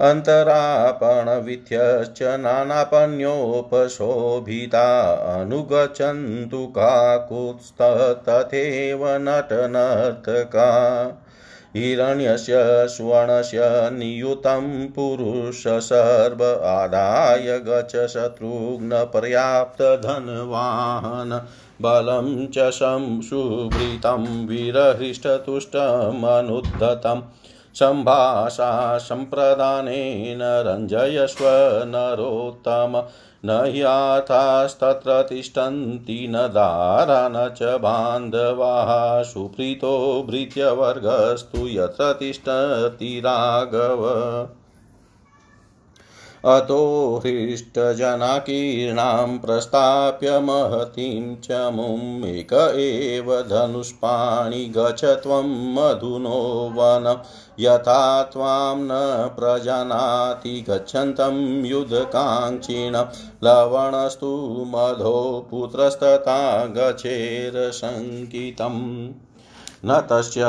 अन्तरापणविथ्यश्च नानापण्योपशोभिता अनुगच्छन्तु काकुत्स्तथैव नटनर्तका। हिरण्यस्य, स्वर्णस्य, नियुतं पुरुषसर्व आदाय गच शत्रुघ्नपर्याप्तधनवाहन बलं च संशुभृतं विरहिष्टतुष्टमनुद्धतम् सम्भाषा सम्प्रदानेन रञ्जयस्व नरोत्तम। न ह्याथास्तत्र तिष्ठन्ति न दारा न च बान्धवाः सुप्रीतो भृत्यवर्गस्तु यत्र तिष्ठति राघव। अतो हृष्टजनाकीर्णां प्रस्थाप्य महतीं च मुम् एव धनुष्पाणि गच त्वं मधुनो वनं। यथा त्वां न प्रजानाति गच्छन्तं युधकाङ्क्षिणं। लवणस्तु मधो पुत्रस्तथा गच्छेरशङ्कितम् न तस्य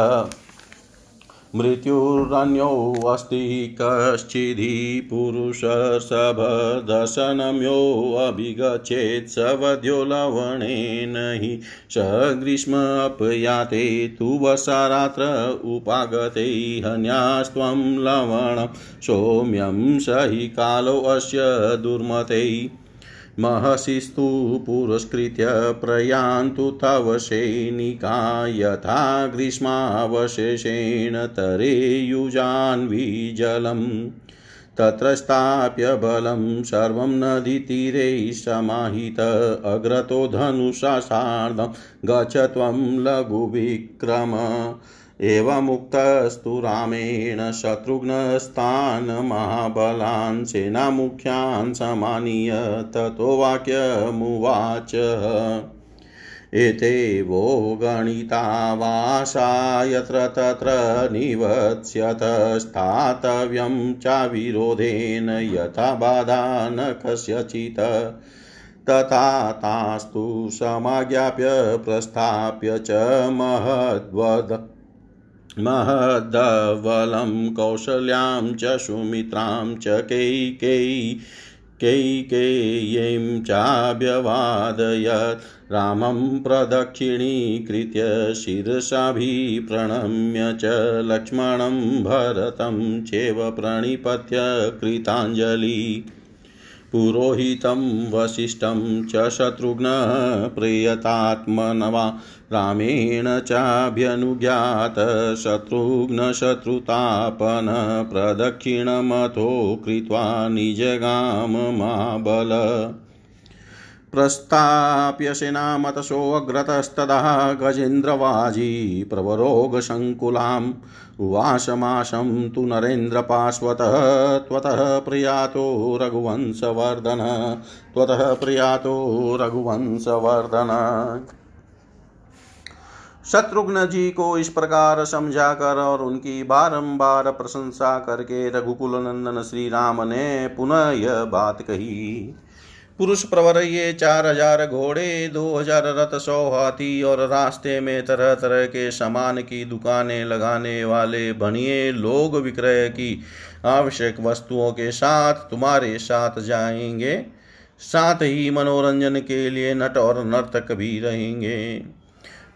मृत्युरन्योऽस्ति कश्चिदि पुरुषसभदर्शनं योऽभिगच्छेत् स वध्यो लवणेन हि स ग्रीष्मपयाते तु वसारात्र उपागते हन्यास्त्वं लवणं सौम्यं स हि कालोऽस्य दुर्मते महर्षिस्तु पुरस्कृत्य प्रयान्तु तव सैनिका यथा ग्रीष्मावशेषेण तरेयुजान्विजलम् तत्र स्थाप्य बलं सर्वं नदीतीरे समाहित, अग्रतो धनुषा सार्धं, गच्छ त्वं लघुविक्रम। एवमुक्तस्तु रामेण शत्रुघ्नस्तान् सेनामुख्यान् समानीय ततो वाक्यमुवाच। एते वो गणिता वासा यत्र तत्र निवत्स्यत स्थातव्यं चाविरोधेन यथा बाधा न कस्यचित्। तथा तास्तु समाज्ञाप्य प्रस्थाप्य च महद्वद महदवलं कौशल्यां च सुमित्रां च कैकेयी कैकेयीं चाभ्यवादयत्। रामं प्रदक्षिणीकृत्य शिरसाभिप्रणम्य च लक्ष्मणं भरतं चैव प्रणिपत्य कृताञ्जलि। पुरोहितं वसिष्ठं च शत्रुघ्नः प्रियतात्मनवा रामेण चाभ्यनुज्ञात शत्रुघ्नशत्रुतापन प्रदक्षिणमथो कृत्वा निजगाम महाबल प्रस्ताप्य सेनामतसोऽग्रतस्तदा गजेन्द्रवाजी प्रवरोगसङ्कुलाम् उवासमाशं तु नरेन्द्रपार्श्वतः, त्वतः प्रियातो रघुवंशवर्धन, त्वतः प्रियातो रघुवंशवर्धन। शत्रुघ्न जी को इस प्रकार समझा कर और उनकी बारंबार प्रशंसा करके रघुकुल नंदन श्री राम ने पुनः यह बात कही। पुरुष प्रवर ये चार हज़ार घोड़े, दो हज़ार रथ सौ हाथी और रास्ते में तरह तरह के सामान की दुकानें लगाने वाले बनिए लोग विक्रय की आवश्यक वस्तुओं के साथ तुम्हारे साथ जाएँगे। साथ ही मनोरंजन के लिए नट और नर्तक भी रहेंगे।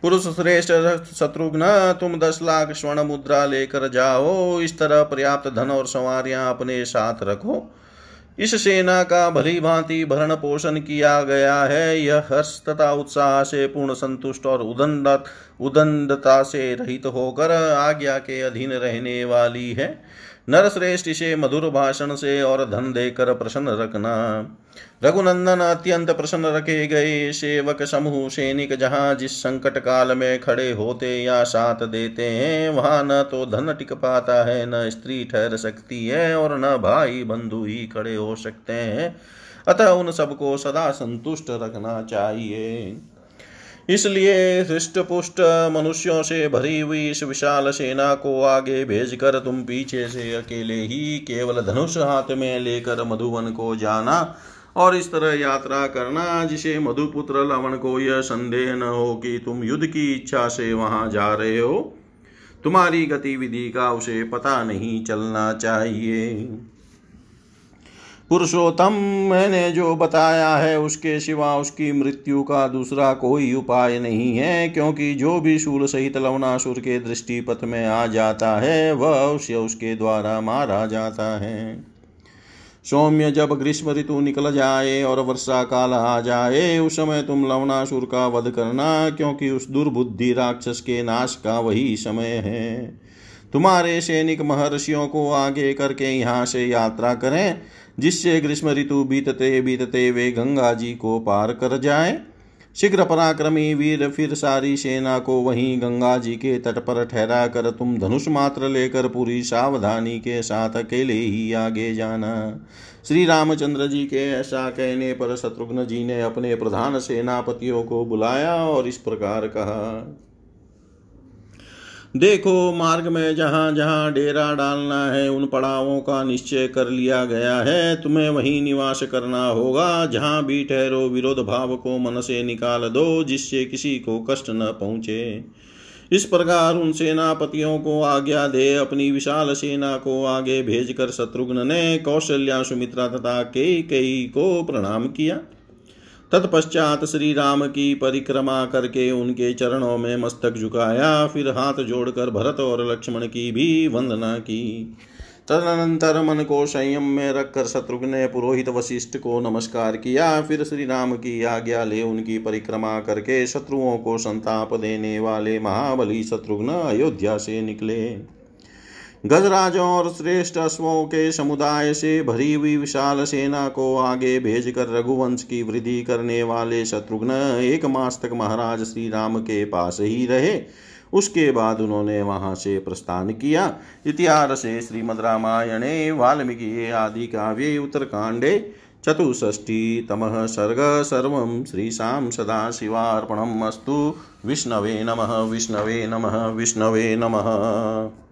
पुरुष श्रेष्ठ शत्रुघ्न, तुम दस लाख स्वर्ण मुद्रा लेकर जाओ। इस तरह पर्याप्त धन और सवारियाँ अपने साथ रखो। इस सेना का भली भांति भरण पोषण किया गया है। यह हर्ष तथा उत्साह से पूर्ण संतुष्ट और उदंड उदंडता से रहित होकर आज्ञा के अधीन रहने वाली है। नरश्रेष्ठ से मधुर भाषण से और धन देकर प्रसन्न रखना। रघुनंदन अत्यंत प्रसन्न रखे गए सेवक समूह सैनिक जहाँ जिस संकट काल में खड़े होते या साथ देते हैं, वहाँ न तो धन टिक पाता है, न स्त्री ठहर सकती है और न भाई बंधु ही खड़े हो सकते हैं। अतः उन सबको सदा संतुष्ट रखना चाहिए। इसलिए हृष्ट पुष्ट मनुष्यों से भरी हुई इस विशाल सेना को आगे भेजकर तुम पीछे से अकेले ही केवल धनुष हाथ में लेकर मधुवन को जाना और इस तरह यात्रा करना, जिसे मधुपुत्र लवण को यह संदेह न हो कि तुम युद्ध की इच्छा से वहाँ जा रहे हो। तुम्हारी गतिविधि का उसे पता नहीं चलना चाहिए। पुरुषोत्तम, मैंने जो बताया है उसके सिवा उसकी मृत्यु का दूसरा कोई उपाय नहीं है, क्योंकि जो भी शूल सहित लवनासुर के दृष्टिपथ में आ जाता है, वह अवश्य उसके द्वारा मारा जाता है। सौम्य जब ग्रीष्म ऋतु निकल जाए और वर्षा काल आ जाए, उस समय तुम लवनासुर का वध करना, क्योंकि उस दुर्बुद्धि राक्षस के नाश का वही समय है। तुम्हारे सैनिक महर्षियों को आगे करके यहाँ से यात्रा करें जिससे ग्रीष्म ऋतु बीतते बीतते वे गंगा जी को पार कर जाए। शीघ्र पराक्रमी वीर फिर सारी सेना को वहीं गंगा जी के तट पर ठहरा कर तुम धनुष मात्र लेकर पूरी सावधानी के साथ अकेले ही आगे जाना। श्री रामचंद्र जी के ऐसा कहने पर शत्रुघ्न जी ने अपने प्रधान सेनापतियों को बुलाया और इस प्रकार कहा। देखो मार्ग में जहाँ जहाँ डेरा डालना है, उन पड़ावों का निश्चय कर लिया गया है। तुम्हें वहीं निवास करना होगा। जहाँ भी ठहरो, विरोध भाव को मन से निकाल दो, जिससे किसी को कष्ट न पहुँचे। इस प्रकार उन सेनापतियों को आज्ञा दे, अपनी विशाल सेना को आगे भेजकर शत्रुघ्न ने कौशल्या सुमित्रा तथा कई कई को प्रणाम किया। तत्पश्चात श्री राम की परिक्रमा करके उनके चरणों में मस्तक झुकाया, फिर हाथ जोड़कर भरत और लक्ष्मण की भी वंदना की। तदनंतर मन को संयम में रखकर शत्रुघ्न ने पुरोहित वशिष्ठ को नमस्कार किया, फिर श्री राम की आज्ञा ले उनकी परिक्रमा करके शत्रुओं को संताप देने वाले महाबली शत्रुघ्न अयोध्या से निकले। गजराजों और श्रेष्ठ अश्वों के समुदाय से भरी हुई विशाल सेना को आगे भेजकर रघुवंश की वृद्धि करने वाले शत्रुघ्न एक मास तक महाराज श्री राम के पास ही रहे। उसके बाद उन्होंने वहाँ से प्रस्थान किया। इतिहास श्रीमद रामायणे, वाल्मीकि आदि काव्ये, उत्तरकांडे चतुष्षष्टितमः सर्ग, सर्वं श्रीशां सदाशिवार्पणम् अस्तु। विष्णवे नमः विष्णवे नमः विष्णवे नमः।